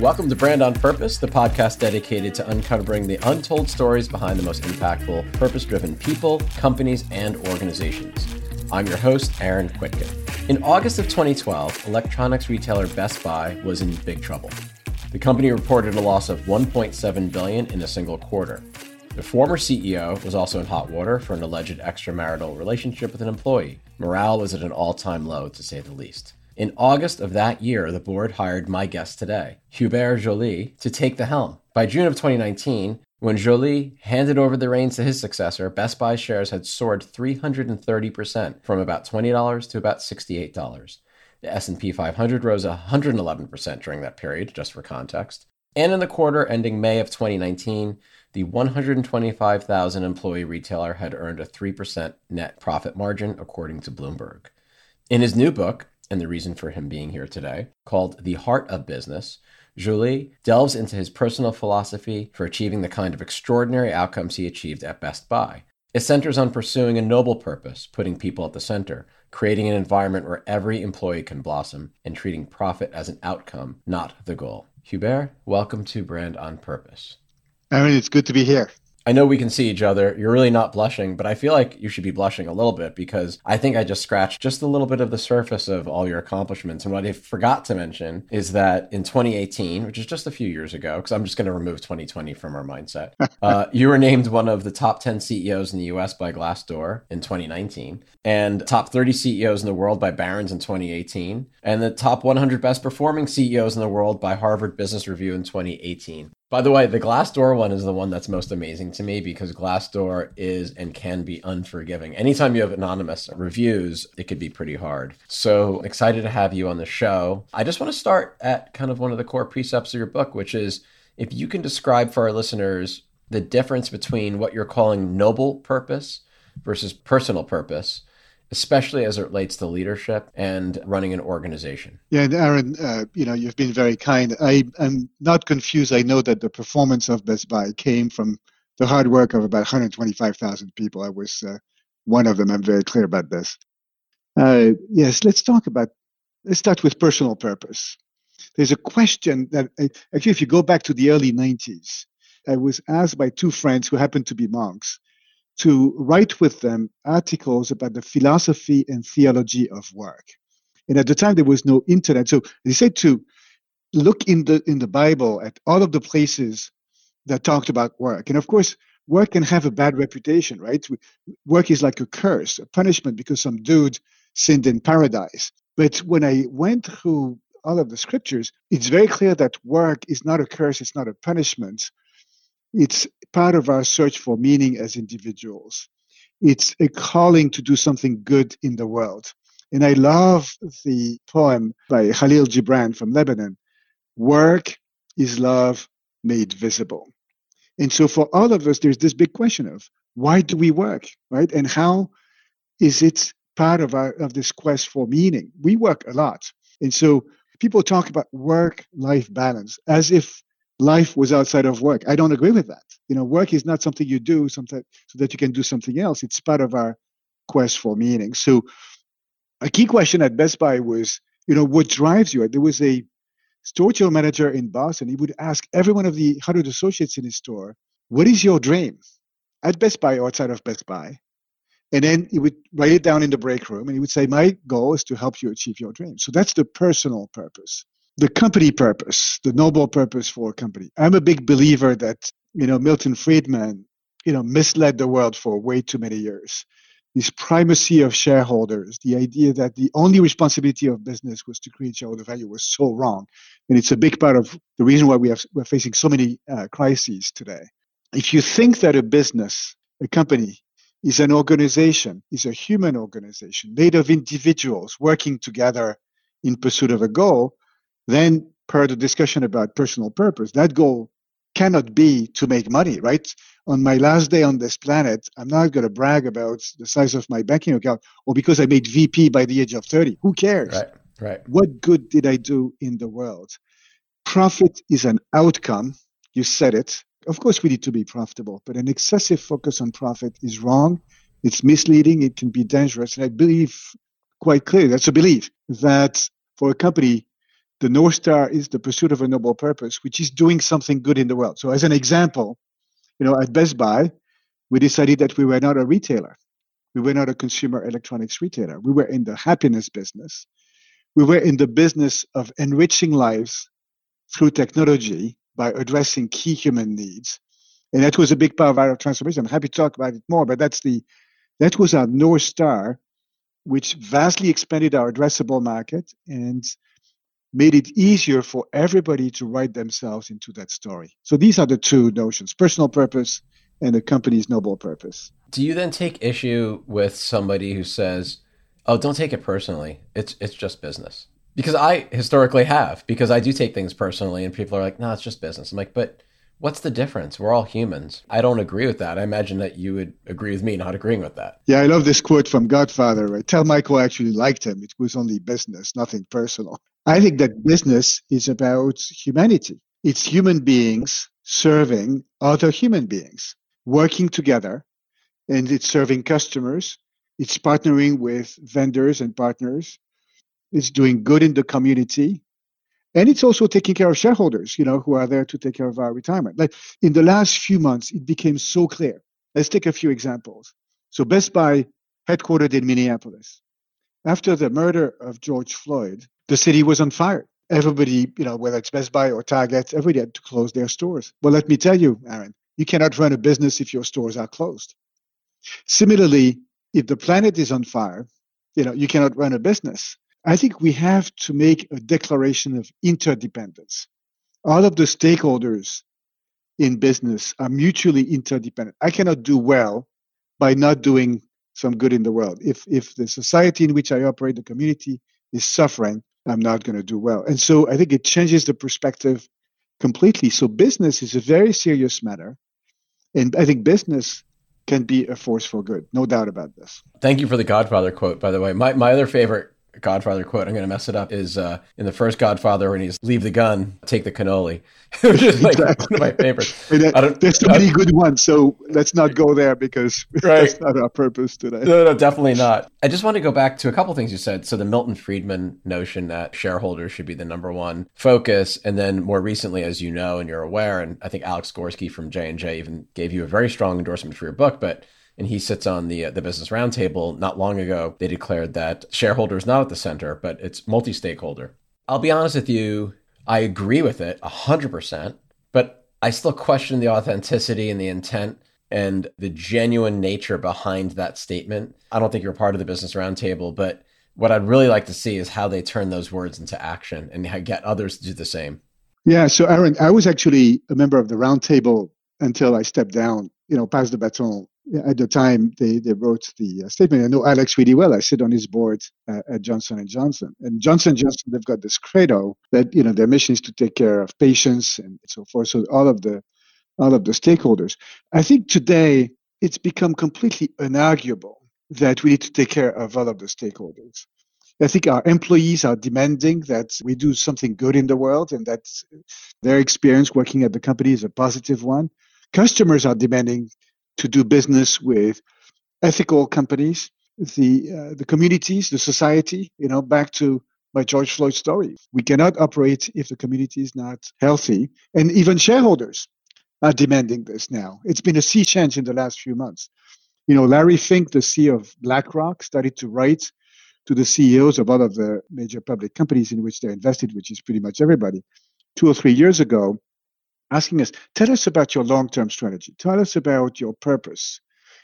Welcome to Brand on Purpose, the podcast dedicated to uncovering the untold stories behind the most impactful, purpose driven people, companies, and organizations. I'm your host, Aaron Kwittken. In August of 2012, electronics retailer Best Buy was in big trouble. The company reported a loss of 1.7 billion in a single quarter. The former CEO was also in hot water for an alleged extramarital relationship with an employee. Morale was at an all-time low, to say the least. In August of that year, the board hired my guest today, Hubert Joly, to take the helm. By June of 2019, when Joly handed over the reins to his successor, Best Buy shares had soared 330% from about $20 to about $68. The S&P 500 rose 111% during that period, just for context. And in the quarter ending May of 2019, the 125,000 employee retailer had earned a 3% net profit margin, according to Bloomberg. In his new book, and the reason for him being here today, called The Heart of Business, Joly delves into his personal philosophy for achieving the kind of extraordinary outcomes he achieved at Best Buy. It centers on pursuing a noble purpose, putting people at the center, creating an environment where every employee can blossom, and treating profit as an outcome, not the goal. Hubert, welcome to Brand on Purpose. I mean, it's good to be here. I know we can see each other. You're really not blushing, but I feel like you should be blushing a little bit because I think I just scratched just a little bit of the surface of all your accomplishments. And what I forgot to mention is that in 2018, which is just a few years ago, because I'm just going to remove 2020 from our mindset, uh, you were named one of the top 10 CEOs in the US by Glassdoor in 2019, and top 30 CEOs in the world by Barron's in 2018, and the top 100 best performing CEOs in the world by Harvard Business Review in 2018. By the way, the Glassdoor one is the one that's most amazing to me because Glassdoor is and can be unforgiving. Anytime you have anonymous reviews, it could be pretty hard. So excited to have you on the show. I just want to start at kind of one of the core precepts of your book, which is if you can describe for our listeners the difference between what you're calling noble purpose versus personal purpose especially as it relates to leadership and running an organization. Yeah, and Aaron, uh, you know, you've been very kind. I am not confused. I know that the performance of Best Buy came from the hard work of about 125,000 people. I was uh, one of them. I'm very clear about this. Uh, yes, let's talk about. Let's start with personal purpose. There's a question that uh, actually, if you go back to the early 90s, I was asked by two friends who happened to be monks to write with them articles about the philosophy and theology of work. And at the time, there was no internet. So they said to look in the, in the Bible at all of the places that talked about work. And of course, work can have a bad reputation, right? Work is like a curse, a punishment because some dude sinned in paradise. But when I went through all of the scriptures, it's very clear that work is not a curse, it's not a punishment. It's part of our search for meaning as individuals. It's a calling to do something good in the world. And I love the poem by Khalil Gibran from Lebanon Work is love made visible. And so for all of us, there's this big question of why do we work, right? And how is it part of our of this quest for meaning? We work a lot. And so people talk about work life balance as if life was outside of work. I don't agree with that. You know, work is not something you do something so that you can do something else. It's part of our quest for meaning. So a key question at Best Buy was, you know, what drives you? There was a store manager in Boston. He would ask every one of the 100 associates in his store, what is your dream at Best Buy or outside of Best Buy? And then he would write it down in the break room and he would say, my goal is to help you achieve your dream. So that's the personal purpose the company purpose, the noble purpose for a company. I'm a big believer that, you know, Milton Friedman, you know, misled the world for way too many years. This primacy of shareholders, the idea that the only responsibility of business was to create shareholder value was so wrong. And it's a big part of the reason why we have, we're facing so many uh, crises today. If you think that a business, a company, is an organization, is a human organization made of individuals working together in pursuit of a goal, then per the discussion about personal purpose, that goal cannot be to make money, right? On my last day on this planet, I'm not going to brag about the size of my banking account or because I made VP by the age of 30. Who cares? Right, right. What good did I do in the world? Profit is an outcome. You said it. Of course, we need to be profitable, but an excessive focus on profit is wrong. It's misleading. It can be dangerous. And I believe quite clearly, that's a belief, that for a company, the North Star is the pursuit of a noble purpose, which is doing something good in the world. So, as an example, you know, at Best Buy, we decided that we were not a retailer. We were not a consumer electronics retailer. We were in the happiness business. We were in the business of enriching lives through technology by addressing key human needs. And that was a big part of our transformation. I'm happy to talk about it more, but that's the that was our North Star, which vastly expanded our addressable market and made it easier for everybody to write themselves into that story. So these are the two notions personal purpose and the company's noble purpose. Do you then take issue with somebody who says, "Oh, don't take it personally. It's it's just business." Because I historically have, because I do take things personally and people are like, "No, it's just business." I'm like, "But What's the difference? We're all humans. I don't agree with that. I imagine that you would agree with me not agreeing with that. Yeah, I love this quote from Godfather. Right? Tell Michael I actually liked him. It was only business, nothing personal. I think that business is about humanity. It's human beings serving other human beings, working together, and it's serving customers. It's partnering with vendors and partners. It's doing good in the community and it's also taking care of shareholders, you know, who are there to take care of our retirement. Like in the last few months, it became so clear. Let's take a few examples. So Best Buy, headquartered in Minneapolis, after the murder of George Floyd, the city was on fire. Everybody, you know, whether it's Best Buy or Target, everybody had to close their stores. Well, let me tell you, Aaron, you cannot run a business if your stores are closed. Similarly, if the planet is on fire, you know, you cannot run a business. I think we have to make a declaration of interdependence. All of the stakeholders in business are mutually interdependent. I cannot do well by not doing some good in the world. If if the society in which I operate, the community is suffering, I'm not going to do well. And so I think it changes the perspective completely. So business is a very serious matter. And I think business can be a force for good. No doubt about this. Thank you for the Godfather quote, by the way. My, my other favorite Godfather quote. I'm going to mess it up. Is uh, in the first Godfather when he's leave the gun, take the cannoli, which is like exactly. one of my favorites. That, there's so many good ones, so let's not go there because right. that's not our purpose today. No, no, definitely not. I just want to go back to a couple things you said. So the Milton Friedman notion that shareholders should be the number one focus, and then more recently, as you know and you're aware, and I think Alex Gorsky from J and J even gave you a very strong endorsement for your book, but and he sits on the uh, the business roundtable. Not long ago, they declared that shareholder is not at the center, but it's multi-stakeholder. I'll be honest with you, I agree with it hundred percent, but I still question the authenticity and the intent and the genuine nature behind that statement. I don't think you're part of the business roundtable, but what I'd really like to see is how they turn those words into action and get others to do the same. Yeah, so Aaron, I was actually a member of the roundtable until I stepped down, you know, passed the baton at the time they, they wrote the uh, statement. I know Alex really well. I sit on his board uh, at Johnson and Johnson. And Johnson Johnson, they've got this credo that you know their mission is to take care of patients and so forth. So all of the all of the stakeholders. I think today it's become completely unarguable that we need to take care of all of the stakeholders. I think our employees are demanding that we do something good in the world and that their experience working at the company is a positive one. Customers are demanding to do business with ethical companies, the uh, the communities, the society. You know, back to my George Floyd story. We cannot operate if the community is not healthy, and even shareholders are demanding this now. It's been a sea change in the last few months. You know, Larry Fink, the CEO of BlackRock, started to write to the CEOs of all of the major public companies in which they're invested, which is pretty much everybody, two or three years ago, asking us, tell us about your long term strategy, tell us about your purpose.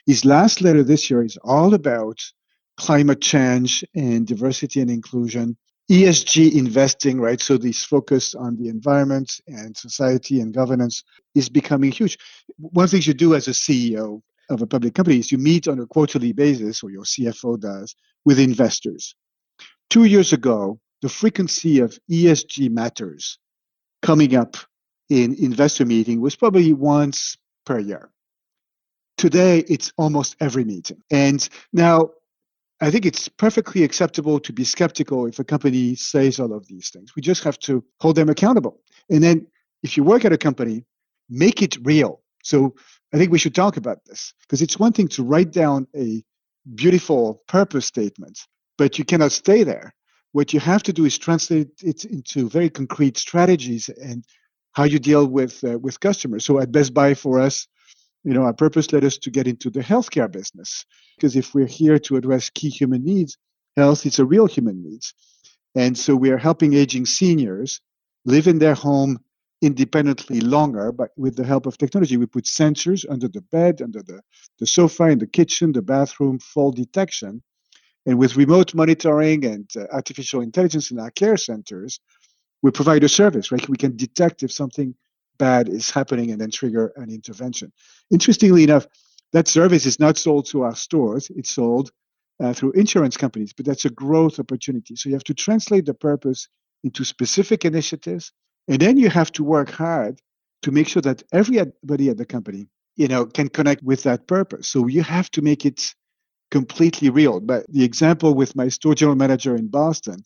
His last letter this year is all about climate change and diversity and inclusion, ESG investing, right? So this focus on the environment and society and governance is becoming huge. One thing you do as a CEO of a public company is you meet on a quarterly basis, or your CFO does, with investors. Two years ago, the frequency of ESG matters coming up in investor meeting was probably once per year. Today, it's almost every meeting. And now, I think it's perfectly acceptable to be skeptical if a company says all of these things. We just have to hold them accountable. And then, if you work at a company, make it real. So, I think we should talk about this because it's one thing to write down a beautiful purpose statement, but you cannot stay there. what you have to do is translate it into very concrete strategies and how you deal with uh, with customers. So at Best Buy, for us, you know, our purpose led us to get into the healthcare business because if we're here to address key human needs, health is a real human needs, and so we are helping aging seniors live in their home independently longer, but with the help of technology, we put sensors under the bed, under the, the sofa, in the kitchen, the bathroom, fall detection. And with remote monitoring and uh, artificial intelligence in our care centers, we provide a service, right? We can detect if something bad is happening and then trigger an intervention. Interestingly enough, that service is not sold to our stores, it's sold uh, through insurance companies, but that's a growth opportunity. So you have to translate the purpose into specific initiatives and then you have to work hard to make sure that everybody at the company, you know, can connect with that purpose. So you have to make it completely real. But the example with my store general manager in Boston,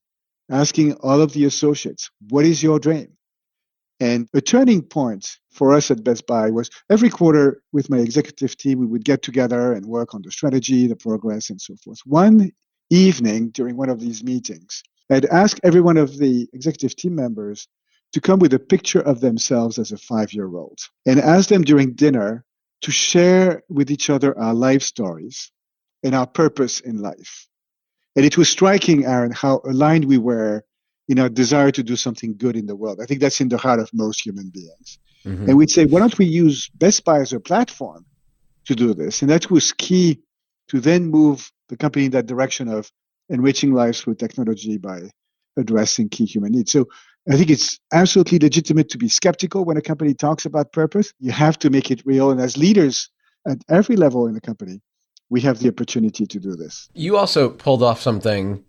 asking all of the associates, what is your dream? And a turning point for us at Best Buy was every quarter with my executive team, we would get together and work on the strategy, the progress, and so forth. One evening during one of these meetings, I'd ask every one of the executive team members to come with a picture of themselves as a five year old and ask them during dinner to share with each other our life stories and our purpose in life. And it was striking, Aaron, how aligned we were in our desire to do something good in the world. I think that's in the heart of most human beings. Mm-hmm. And we'd say, why don't we use Best Buy as a platform to do this? And that was key to then move the company in that direction of enriching lives through technology by addressing key human needs. So I think it's absolutely legitimate to be skeptical when a company talks about purpose. You have to make it real. And as leaders at every level in the company, we have the opportunity to do this. You also pulled off something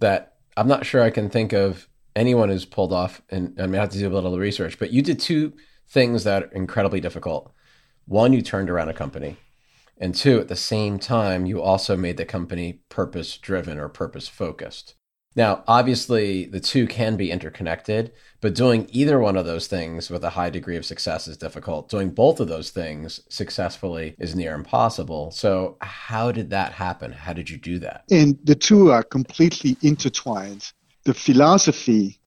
that I'm not sure I can think of anyone who's pulled off. And I I have to do a little research, but you did two things that are incredibly difficult. One, you turned around a company. And two, at the same time, you also made the company purpose driven or purpose focused. Now, obviously, the two can be interconnected, but doing either one of those things with a high degree of success is difficult. Doing both of those things successfully is near impossible. So, how did that happen? How did you do that? And the two are completely intertwined. The philosophy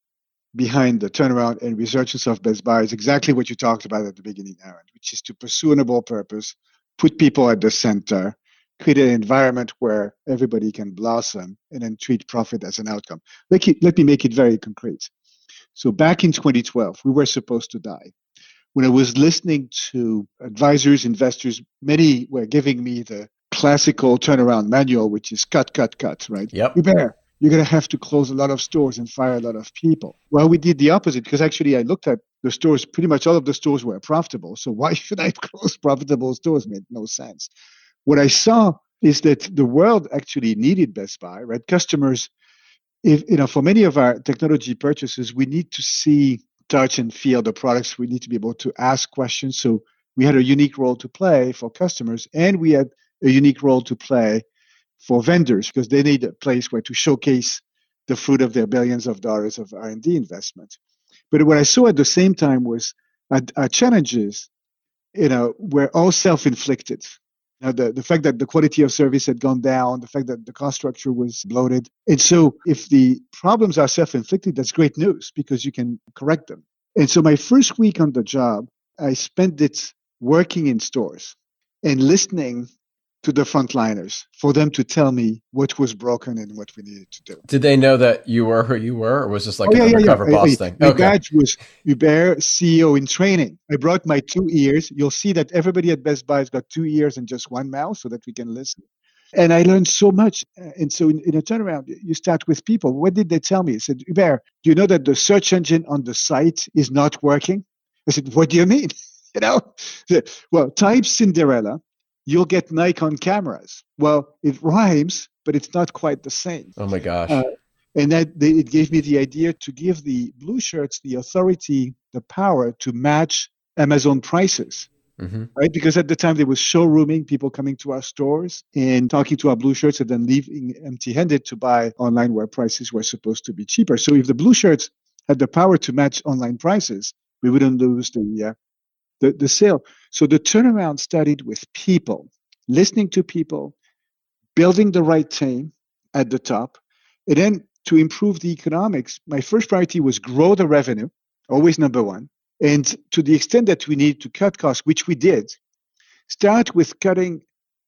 behind the turnaround and resurgence of Best Buy is exactly what you talked about at the beginning, Aaron, which is to pursue a noble purpose, put people at the center, create an environment where everybody can blossom and then treat profit as an outcome. Let, me, let me make it very concrete. So back in 2012, we were supposed to die. When I was listening to advisors, investors, many were giving me the classical turnaround manual, which is cut, cut, cut, right? Yep. Prepare. You're going to have to close a lot of stores and fire a lot of people. Well, we did the opposite because actually I looked at the stores, pretty much all of the stores were profitable. So why should I close profitable stores? Made no sense. What I saw is that the world actually needed Best Buy, right? Customers, if you know, for many of our technology purchases, we need to see, touch, and feel the products. We need to be able to ask questions. So we had a unique role to play for customers, and we had a unique role to play for vendors because they need a place where to showcase the fruit of their billions of dollars of R&D investment. But what I saw at the same time was our, our challenges, you know, were all self-inflicted. Now, the, the fact that the quality of service had gone down, the fact that the cost structure was bloated. And so, if the problems are self inflicted, that's great news because you can correct them. And so, my first week on the job, I spent it working in stores and listening to the frontliners for them to tell me what was broken and what we needed to do. Did they know that you were who you were, or was this like oh, an yeah, undercover yeah, yeah. boss I, thing? My okay. badge was Hubert CEO in training. I brought my two ears. You'll see that everybody at Best Buy has got two ears and just one mouth so that we can listen. And I learned so much. Uh, and so in, in a turnaround, you start with people. What did they tell me? I said, Hubert, do you know that the search engine on the site is not working? I said, what do you mean? you know, well, type Cinderella you'll get Nikon cameras. Well, it rhymes, but it's not quite the same. Oh my gosh. Uh, and that they, it gave me the idea to give the blue shirts the authority, the power to match Amazon prices. Mm-hmm. Right, because at the time there was showrooming, people coming to our stores and talking to our blue shirts, and then leaving empty-handed to buy online where prices were supposed to be cheaper. So if the blue shirts had the power to match online prices, we wouldn't lose the uh, the, the sale. So the turnaround started with people, listening to people, building the right team at the top. And then to improve the economics, my first priority was grow the revenue, always number one. And to the extent that we need to cut costs, which we did, start with cutting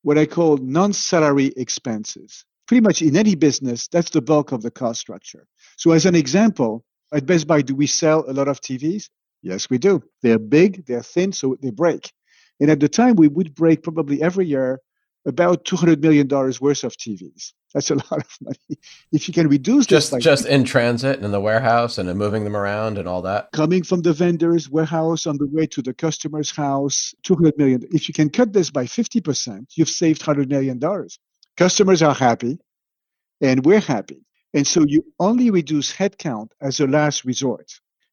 what I call non salary expenses. Pretty much in any business, that's the bulk of the cost structure. So, as an example, at Best Buy, do we sell a lot of TVs? Yes, we do. They're big, they're thin, so they break. And at the time, we would break probably every year about $200 million worth of TVs. That's a lot of money. If you can reduce just like, just in transit and in the warehouse and in moving them around and all that, coming from the vendor's warehouse on the way to the customer's house, 200 million. If you can cut this by 50%, you've saved 100 million dollars. Customers are happy, and we're happy. And so you only reduce headcount as a last resort,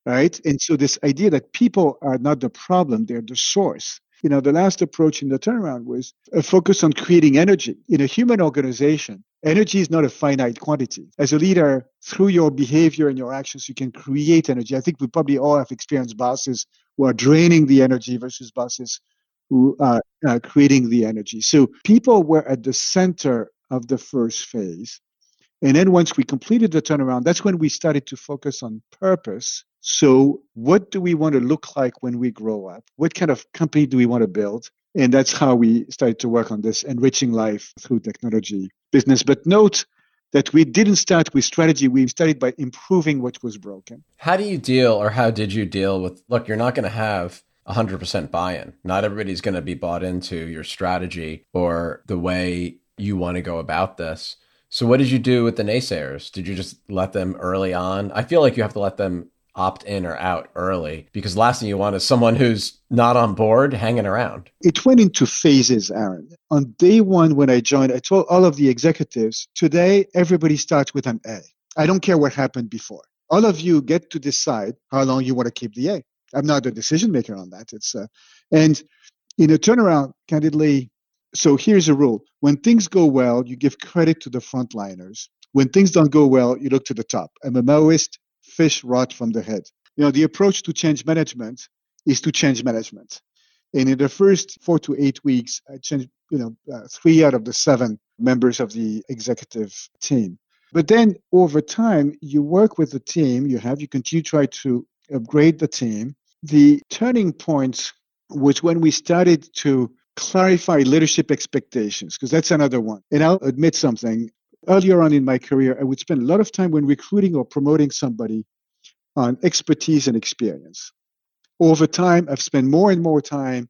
right? And so this idea that people are not the problem, they're the source you know, the last approach in the turnaround was a focus on creating energy. In a human organization, energy is not a finite quantity. As a leader, through your behavior and your actions, you can create energy. I think we probably all have experienced bosses who are draining the energy versus bosses who are uh, creating the energy. So people were at the center of the first phase. And then once we completed the turnaround, that's when we started to focus on purpose so, what do we want to look like when we grow up? What kind of company do we want to build? And that's how we started to work on this enriching life through technology business. But note that we didn't start with strategy, we started by improving what was broken. How do you deal, or how did you deal with look, you're not going to have 100% buy in. Not everybody's going to be bought into your strategy or the way you want to go about this. So, what did you do with the naysayers? Did you just let them early on? I feel like you have to let them opt in or out early because last thing you want is someone who's not on board hanging around. It went into phases, Aaron. On day one, when I joined, I told all of the executives today, everybody starts with an A. I don't care what happened before. All of you get to decide how long you want to keep the A. I'm not the decision maker on that. It's uh, and in a turnaround, candidly. So here's a rule: when things go well, you give credit to the frontliners. When things don't go well, you look to the top. I'm a Maoist fish rot from the head. You know, the approach to change management is to change management. And in the first four to eight weeks, I changed, you know, uh, three out of the seven members of the executive team. But then over time, you work with the team, you have, you continue to try to upgrade the team. The turning point was when we started to clarify leadership expectations, because that's another one. And I'll admit something earlier on in my career, I would spend a lot of time when recruiting or promoting somebody on expertise and experience. Over time, I've spent more and more time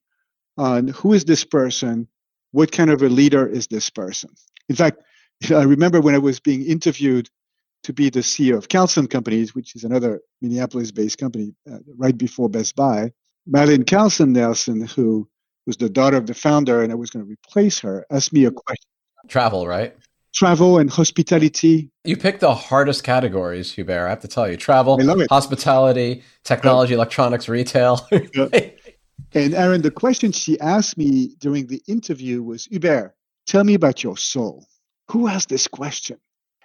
on who is this person? What kind of a leader is this person? In fact, I remember when I was being interviewed to be the CEO of Carlson Companies, which is another Minneapolis based company, uh, right before Best Buy. Marilyn Carlson Nelson, who was the daughter of the founder, and I was going to replace her, asked me a question. Travel, right? Travel and hospitality. You picked the hardest categories, Hubert. I have to tell you: travel, hospitality, technology, electronics, retail. and Aaron, the question she asked me during the interview was, Hubert, tell me about your soul. Who asked this question?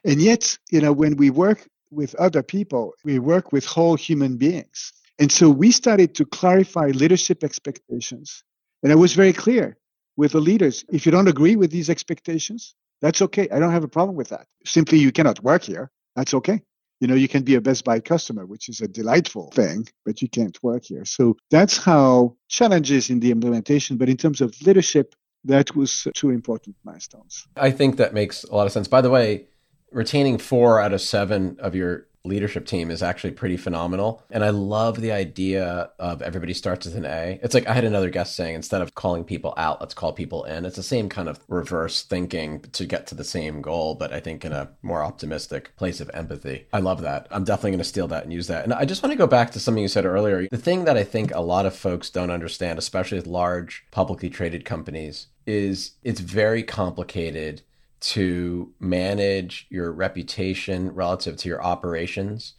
And yet, you know, when we work with other people, we work with whole human beings. And so we started to clarify leadership expectations. And I was very clear with the leaders. If you don't agree with these expectations, that's okay. I don't have a problem with that. Simply, you cannot work here. That's okay. You know, you can be a Best Buy customer, which is a delightful thing, but you can't work here. So that's how challenges in the implementation. But in terms of leadership, that was two important milestones. I think that makes a lot of sense. By the way, retaining four out of seven of your leadership team is actually pretty phenomenal. And I love the idea of everybody starts with an A. It's like I had another guest saying instead of calling people out, let's call people in. It's the same kind of reverse thinking to get to the same goal, but I think in a more optimistic place of empathy. I love that. I'm definitely going to steal that and use that. And I just want to go back to something you said earlier. The thing that I think a lot of folks don't understand, especially with large publicly traded companies, is it's very complicated to manage your reputation relative to your operations.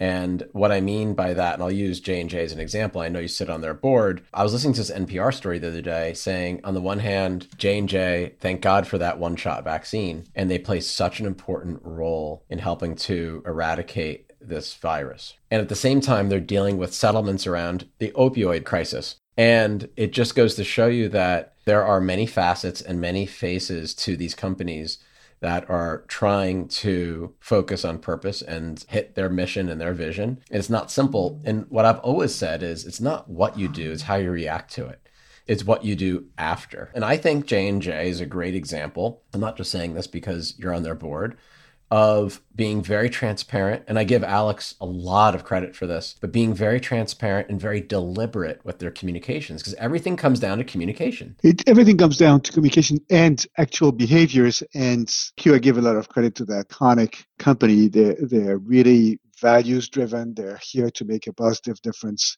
And what I mean by that, and I'll use J and J as an example. I know you sit on their board. I was listening to this NPR story the other day, saying on the one hand, J and J, thank God for that one-shot vaccine, and they play such an important role in helping to eradicate this virus. And at the same time, they're dealing with settlements around the opioid crisis. And it just goes to show you that there are many facets and many faces to these companies that are trying to focus on purpose and hit their mission and their vision. It's not simple. And what I've always said is it's not what you do, it's how you react to it. It's what you do after. And I think J&J is a great example. I'm not just saying this because you're on their board, of being very transparent. And I give Alex a lot of credit for this, but being very transparent and very deliberate with their communications because everything comes down to communication. It, everything comes down to communication and actual behaviors. And here I give a lot of credit to the iconic company. They're, they're really values driven, they're here to make a positive difference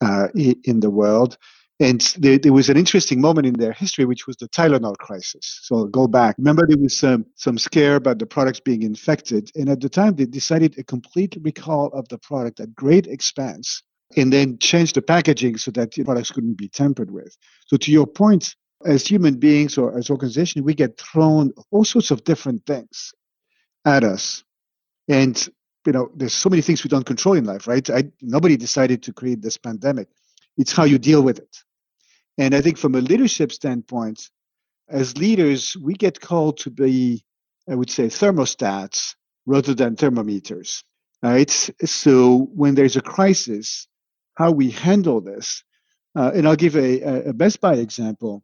uh, in the world. And there, there, was an interesting moment in their history, which was the Tylenol crisis. So I'll go back. Remember, there was some, some scare about the products being infected. And at the time, they decided a complete recall of the product at great expense and then changed the packaging so that the products couldn't be tampered with. So, to your point, as human beings or as organizations, we get thrown all sorts of different things at us. And, you know, there's so many things we don't control in life, right? I, nobody decided to create this pandemic. It's how you deal with it. And I think from a leadership standpoint, as leaders, we get called to be, I would say, thermostats rather than thermometers. Right? So when there's a crisis, how we handle this, uh, and I'll give a, a Best Buy example.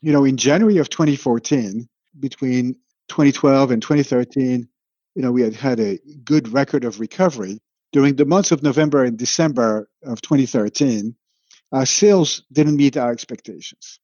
You know, in January of 2014, between 2012 and 2013, you know, we had had a good record of recovery. During the months of November and December of 2013, our sales didn't meet our expectations.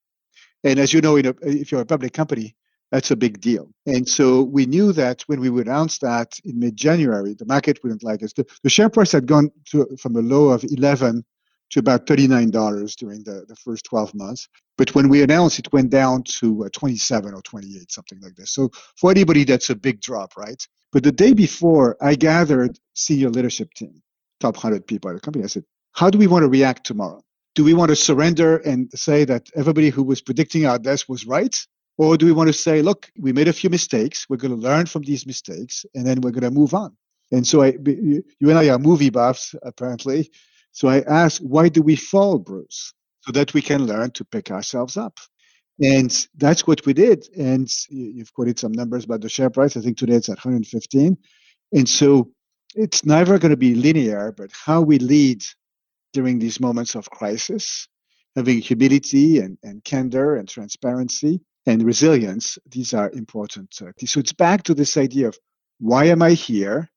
And as you know, a, if you're a public company, that's a big deal. And so we knew that when we would announce that in mid-January, the market wouldn't like us. The, the share price had gone to, from a low of 11 to about $39 during the, the first 12 months. But when we announced, it went down to uh, 27 or 28, something like this. So for anybody, that's a big drop, right? But the day before, I gathered senior leadership team, top 100 people at the company. I said, how do we want to react tomorrow? Do we want to surrender and say that everybody who was predicting our death was right? Or do we want to say, look, we made a few mistakes. We're going to learn from these mistakes and then we're going to move on. And so I, you and I are movie buffs, apparently. So I asked, why do we fall, Bruce? So that we can learn to pick ourselves up. And that's what we did. And you've quoted some numbers about the share price. I think today it's at 115. And so it's never going to be linear, but how we lead during these moments of crisis, having humility and, and candor and transparency and resilience, these are important. Uh, so it's back to this idea of why am I here?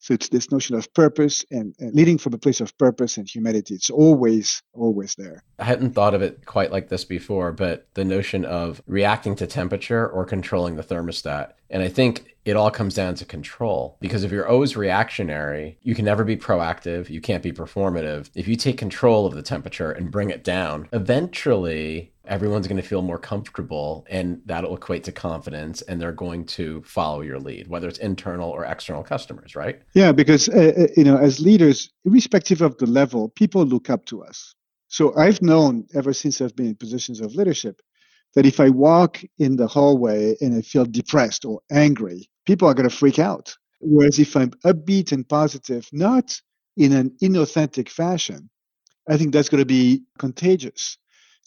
So it's this notion of purpose and, and, leading from a place of purpose and humanity. It's always, always there. I hadn't thought of it quite like this before, but the notion of reacting to temperature or controlling the thermostat. And I think it all comes down to control because if you're always reactionary, you can never be proactive. You can't be performative. If you take control of the temperature and bring it down, eventually everyone's going to feel more comfortable and that'll equate to confidence and they're going to follow your lead whether it's internal or external customers right yeah because uh, uh, you know as leaders irrespective of the level people look up to us so i've known ever since i've been in positions of leadership that if i walk in the hallway and i feel depressed or angry people are going to freak out. Whereas if i'm upbeat and positive not in an inauthentic fashion i think that's going to be contagious.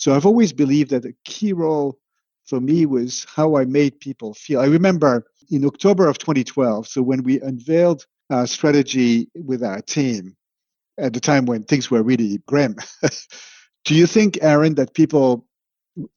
So I've always believed that a key role for me was how I made people feel. I remember in October of 2012, so when we unveiled our strategy with our team at the time when things were really grim, do you think, Aaron, that people,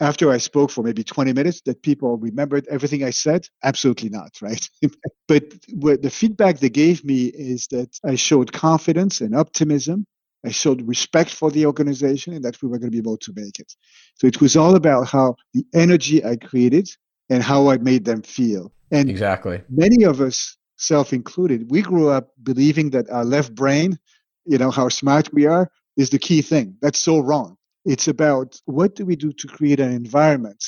after I spoke for maybe 20 minutes, that people remembered everything I said? Absolutely not, right? but what the feedback they gave me is that I showed confidence and optimism I showed respect for the organization and that we were going to be able to make it. So it was all about how the energy I created and how I made them feel. And exactly. Many of us, self included, we grew up believing that our left brain, you know, how smart we are, is the key thing. That's so wrong. It's about what do we do to create an environment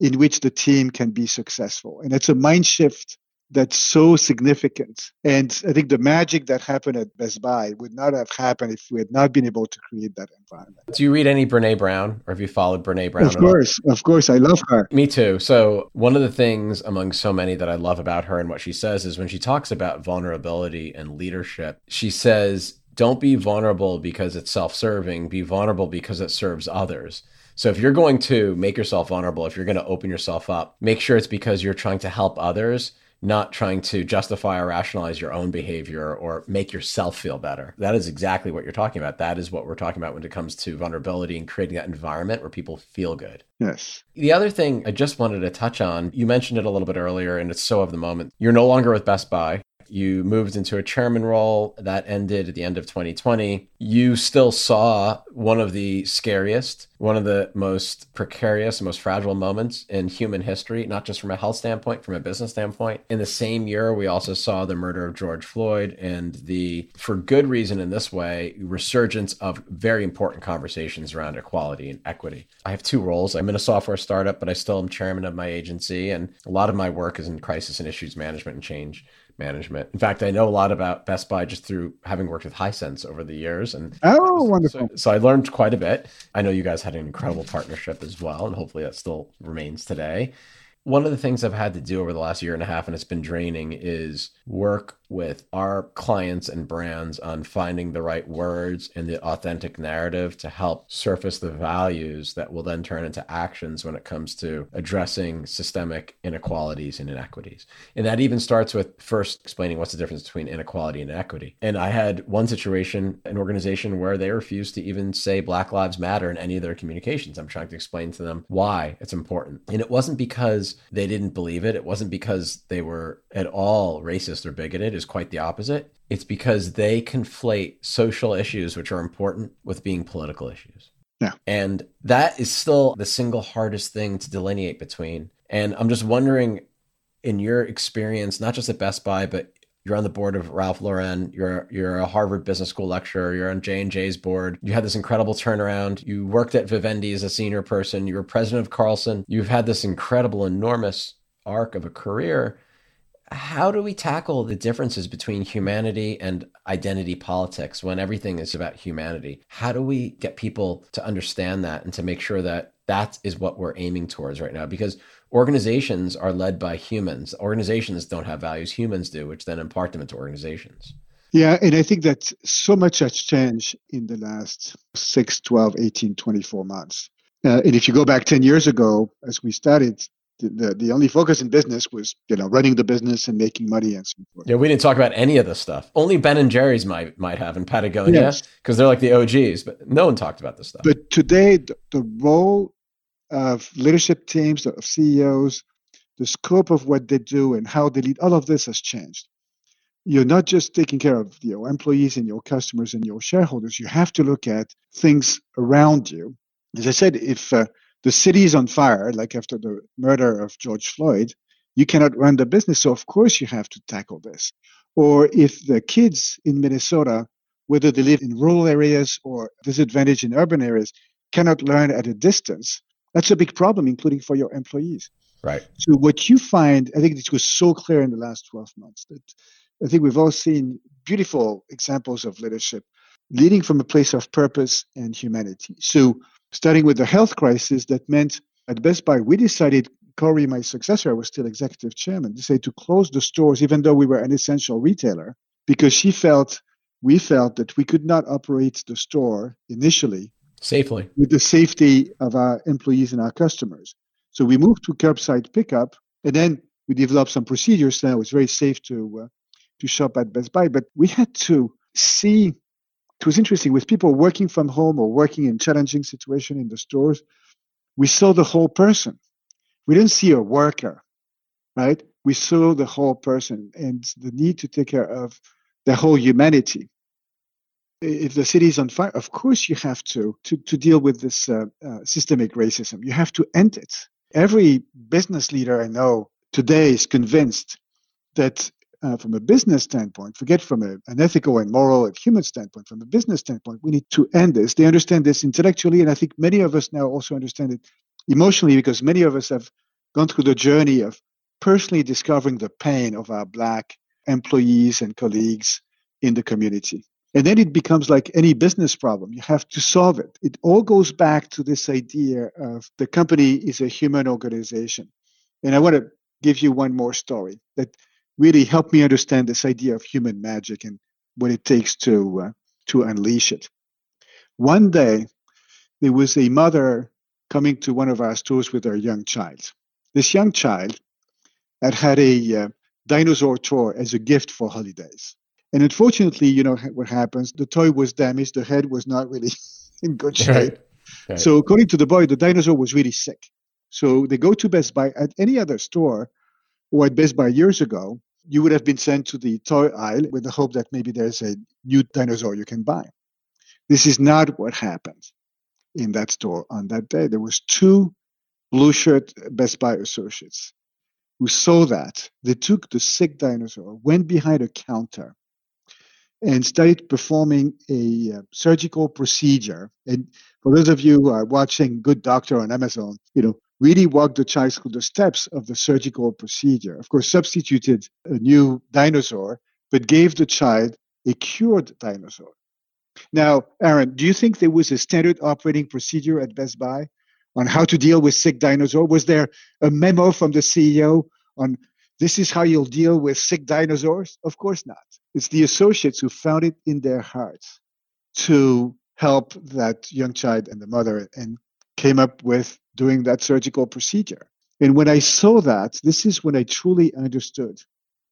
in which the team can be successful. And it's a mind shift that's so significant. And I think the magic that happened at Best Buy would not have happened if we had not been able to create that environment. Do you read any Brene Brown or have you followed Brene Brown? Of course, of course. I love her. Me too. So, one of the things among so many that I love about her and what she says is when she talks about vulnerability and leadership, she says, don't be vulnerable because it's self serving, be vulnerable because it serves others. So if you're going to make yourself vulnerable, if you're going to open yourself up, make sure it's because you're trying to help others not trying to justify or rationalize your own behavior or make yourself feel better. That is exactly what you're talking about. That is what we're talking about when it comes to vulnerability and creating that environment where people feel good. Yes. The other thing I just wanted to touch on, you mentioned it a little bit earlier, and it's so of the moment. You're no longer with Best Buy. You moved into a chairman role that ended at the end of 2020. You still saw one of the scariest, one of the most precarious, most fragile moments in human history, not just from a health standpoint, from a business standpoint. In the same year, we also saw the murder of George Floyd and the, for good reason in this way, resurgence of very important conversations around equality and equity. I have two roles. I'm in a software startup, but I still am chairman of my agency, and a lot of my work is in crisis and issues management and change management. In fact, I know a lot about Best Buy just through having worked with Hisense over the years. And oh, wonderful! So, so, I learned quite a bit. I know you guys had an incredible partnership as well, and hopefully that still remains today. One of the things I've had to do over the last year and a half, and it's been draining, is work with our clients and brands on finding the right words and the authentic narrative to help surface the values that will then turn into actions when it comes to addressing systemic inequalities and inequities. And that even starts with first explaining what's the difference between inequality and equity. And I had one situation, an organization where they refused to even say Black Lives Matter in any of their communications. I'm trying to explain to them why it's important. And it wasn't because they didn't believe it, it wasn't because they were at all racist or bigoted is quite the opposite. It's because they conflate social issues, which are important, with being political issues. Yeah. And that is still the single hardest thing to delineate between. And I'm just wondering, in your experience, not just at Best Buy, but you're on the board of Ralph Lauren. You're you're a Harvard Business School lecturer. You're on J and J's board. You had this incredible turnaround. You worked at Vivendi as a senior person. You were president of Carlson. You've had this incredible, enormous arc of a career how do we tackle the differences between humanity and identity politics when everything is about humanity? How do we get people to understand that and to make sure that that is what we're aiming towards right now? Because organizations are led by humans. Organizations don't have values, humans do, which then impart them into organizations. Yeah, and I think that so much has changed in the last 6, 12, 18, 24 months. Uh, and if you go back 10 years ago, as we started, the, the only focus in business was you know running the business and making money and so forth. Yeah, we didn't talk about any of this stuff. Only Ben and Jerry's might might have in Patagonia because yes. they're like the OGs, but no one talked about this stuff. But today, the, the role of leadership teams, of CEOs, the scope of what they do and how they lead, all of this has changed. You're not just taking care of your employees and your customers and your shareholders. You have to look at things around you. As I said, if uh, the city is on fire, like after the murder of George Floyd, you cannot run the business. So, of course, you have to tackle this. Or if the kids in Minnesota, whether they live in rural areas or disadvantaged in urban areas, cannot learn at a distance, that's a big problem, including for your employees. Right. So, what you find, I think it was so clear in the last 12 months that I think we've all seen beautiful examples of leadership leading from a place of purpose and humanity. So, starting with the health crisis that meant at Best Buy, we decided, Corie, my successor, I was still executive chairman, decided to close the stores, even though we were an essential retailer, because she felt, we felt that we could not operate the store initially safely with the safety of our employees and our customers. So we moved to curbside pickup, and then we developed some procedures. Now it's very safe to uh, to shop at Best Buy, but we had to see it was interesting with people working from home or working in challenging situation in the stores we saw the whole person. We didn't see a worker right? We saw the whole person and the need to take care of the whole humanity. If the city is on fire of course you have to to, to deal with this uh, uh, systemic racism. You have to end it. Every business leader i know today is convinced that uh, from a business standpoint, forget from a, an ethical and moral and human standpoint, from a business standpoint, we need to end this. They understand this intellectually, and I think many of us now also understand it emotionally because many of us have gone through the journey of personally discovering the pain of our Black employees and colleagues in the community. And then it becomes like any business problem. You have to solve it. It all goes back to this idea of the company is a human organization. And I want to give you one more story that really helped me understand this idea of human magic and what it takes to uh, to unleash it. One day, there was a mother coming to one of our stores with her young child. This young child had had a uh, dinosaur toy as a gift for holidays. And unfortunately, you know what happens? The toy was damaged. The head was not really in good shape. Right. Right. So, according to the boy, the dinosaur was really sick. So they go to Best Buy. At any other store or at Best Buy years ago, you would have been sent to the toy aisle with the hope that maybe there's a new dinosaur you can buy. This is not what happened in that store on that day. There was two blue shirt Best Buy associates who saw that. They took the sick dinosaur, went behind a counter, and started performing a uh, surgical procedure. And for those of you who are watching Good Doctor on Amazon, you know, really walked the child through the steps of the surgical procedure. Of course, substituted a new dinosaur, but gave the child a cured dinosaur. Now, Aaron, do you think there was a standard operating procedure at Best Buy on how to deal with sick dinosaur? Was there a memo from the CEO on this is how you'll deal with sick dinosaurs? Of course not. It's the associates who found it in their hearts to help that young child and the mother and came up with doing that surgical procedure. And when I saw that, this is when I truly understood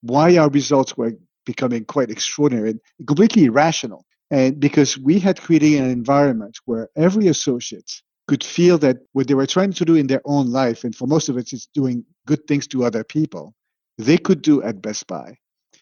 why our results were becoming quite extraordinary and completely irrational. And because we had created an environment where every associate could feel that what they were trying to do in their own life, and for most of it, it's doing good things to other people, they could do at Best Buy.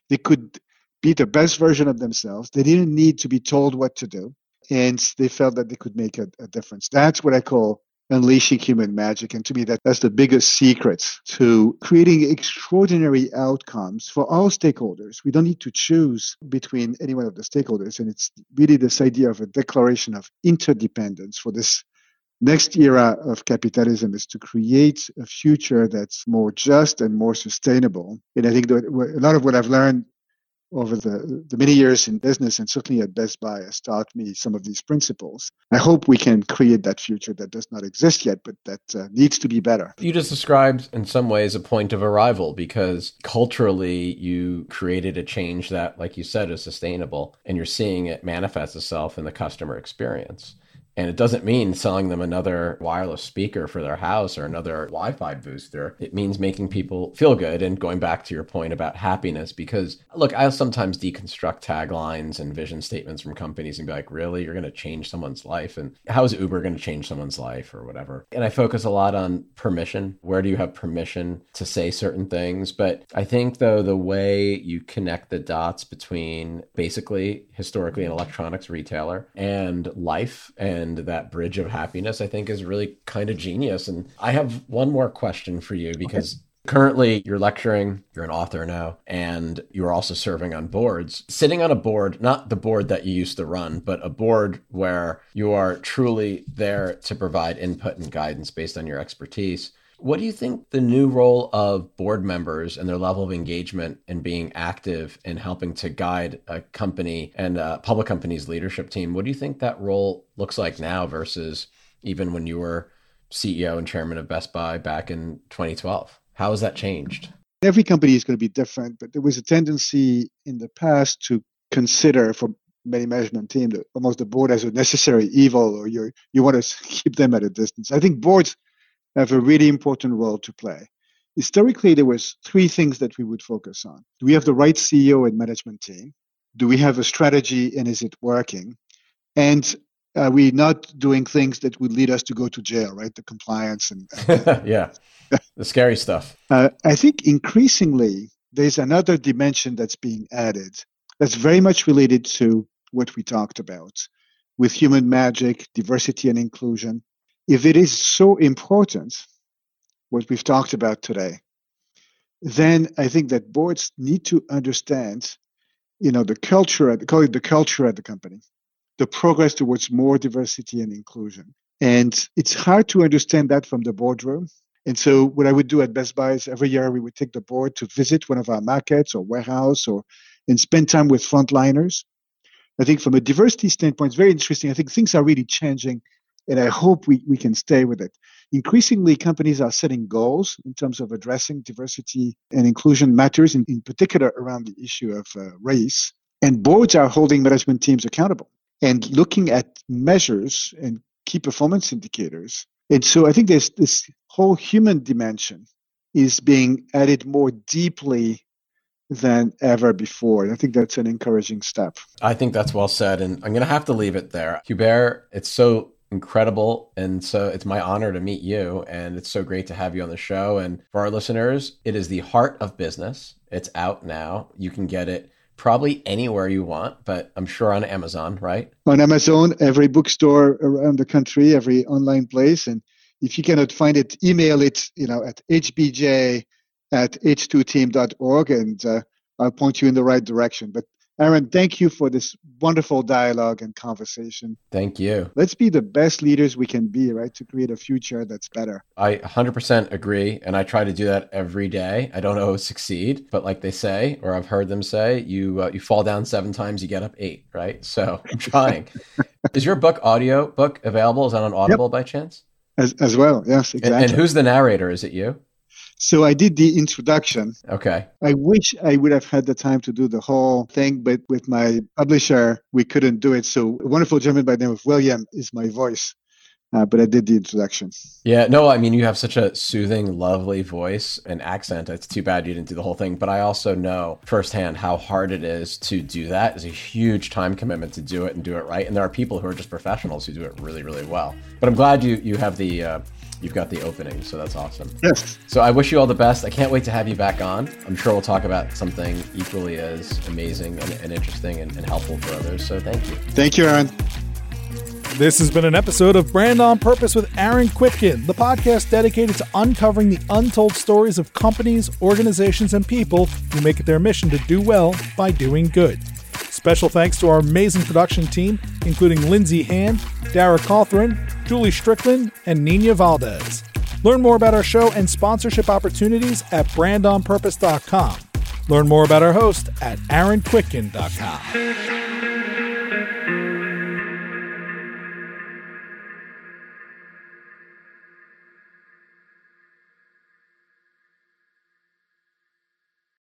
They could be the best version of themselves. They didn't need to be told what to do. And they felt that they could make a, a difference. That's what I call unleashing human magic. And to me, that, that's the biggest secret to creating extraordinary outcomes for all stakeholders. We don't need to choose between any one of the stakeholders. And it's really this idea of a declaration of interdependence for this next era of capitalism is to create a future that's more just and more sustainable. And I think that a lot of what I've learned over the, the many years in business and certainly at Best Buy has taught me some of these principles. I hope we can create that future that does not exist yet, but that uh, needs to be better. You just described in some ways a point of arrival because culturally you created a change that, like you said, is sustainable and you're seeing it manifest itself in the customer experience. And it doesn't mean selling them another wireless speaker for their house or another Wi Fi booster. It means making people feel good and going back to your point about happiness. Because, look, I'll sometimes deconstruct taglines and vision statements from companies and be like, really? You're going to change someone's life? And how is Uber going to change someone's life or whatever? And I focus a lot on permission. Where do you have permission to say certain things? But I think, though, the way you connect the dots between basically historically an electronics retailer and life and and that bridge of happiness, I think is really kind of genius. And I have one more question for you because okay. currently you're lecturing, you're an author now, and you're also serving on boards. Sitting on a board, not the board that you used to run, but a board where you are truly there to provide input and guidance based on your expertise. What do you think the new role of board members and their level of engagement and being active in helping to guide a company and a public company's leadership team? What do you think that role looks like now versus even when you were CEO and chairman of Best Buy back in 2012? How has that changed? Every company is going to be different, but there was a tendency in the past to consider for many management teams almost the board as a necessary evil or you you want to keep them at a distance. I think boards have a really important role to play. Historically, there was three things that we would focus on. Do we have the right CEO and management team? Do we have a strategy and is it working? And are we not doing things that would lead us to go to jail, right? The compliance and, yeah, the scary stuff. Uh, I think increasingly there's another dimension that's being added that's very much related to what we talked about with human magic, diversity and inclusion if it is so important, what we've talked about today, then I think that boards need to understand, you know, the culture, call it the culture at the company, the progress towards more diversity and inclusion. And it's hard to understand that from the boardroom. And so what I would do at Best Buy is every year we would take the board to visit one of our markets or warehouse or and spend time with frontliners. I think from a diversity standpoint, it's very interesting. I think things are really changing and I hope we, we can stay with it. Increasingly, companies are setting goals in terms of addressing diversity and inclusion matters, in, in particular around the issue of uh, race. And boards are holding management teams accountable and looking at measures and key performance indicators And so I think there's this whole human dimension is being added more deeply than ever before. And I think that's an encouraging step. I think that's well said. And I'm going to have to leave it there. Hubert, it's so incredible. And so it's my honor to meet you. And it's so great to have you on the show. And for our listeners, it is The Heart of Business. It's out now. You can get it probably anywhere you want, but I'm sure on Amazon, right? On Amazon, every bookstore around the country, every online place. And if you cannot find it, email it, you know, at hbj at h2team.org and uh, I'll point you in the right direction. But Aaron, thank you for this wonderful dialogue and conversation. Thank you. Let's be the best leaders we can be, right, to create a future that's better. I 100% agree. And I try to do that every day. I don't always succeed, but like they say, or I've heard them say, you, uh, you fall down seven times, you get up eight, right? So I'm trying. Is your book audio book available? Is that on Audible yep. by chance? As, as well, yes, exactly. And, and who's the narrator? Is it you? So I did the introduction. Okay. I wish I would have had the time to do the whole thing, but with my publisher, we couldn't do it. So a wonderful gentleman by the name of William is my voice. Uh, but I did the introduction. Yeah, no, I mean, you have such a soothing, lovely voice and accent. It's too bad you didn't do the whole thing. But I also know firsthand how hard it is to do that. It's a huge time commitment to do it and do it right. And there are people who are just professionals who do it really, really well. But I'm glad you you have the uh, you've got the opening, so that's awesome. Yes. So I wish you all the best. I can't wait to have you back on. I'm sure we'll talk about something equally as amazing and, and interesting and, and helpful for others. So thank you. Thank you, Aaron. This has been an episode of Brand on Purpose with Aaron Kwittken, the podcast dedicated to uncovering the untold stories of companies, organizations, and people who make it their mission to do well by doing good. Special thanks to our amazing production team, including Lindsay Hand, Dara Cawthron, Julie Strickland, and Nina Valdez. Learn more about our show and sponsorship opportunities at brandonpurpose.com. Learn more about our host at aaronkwittken.com.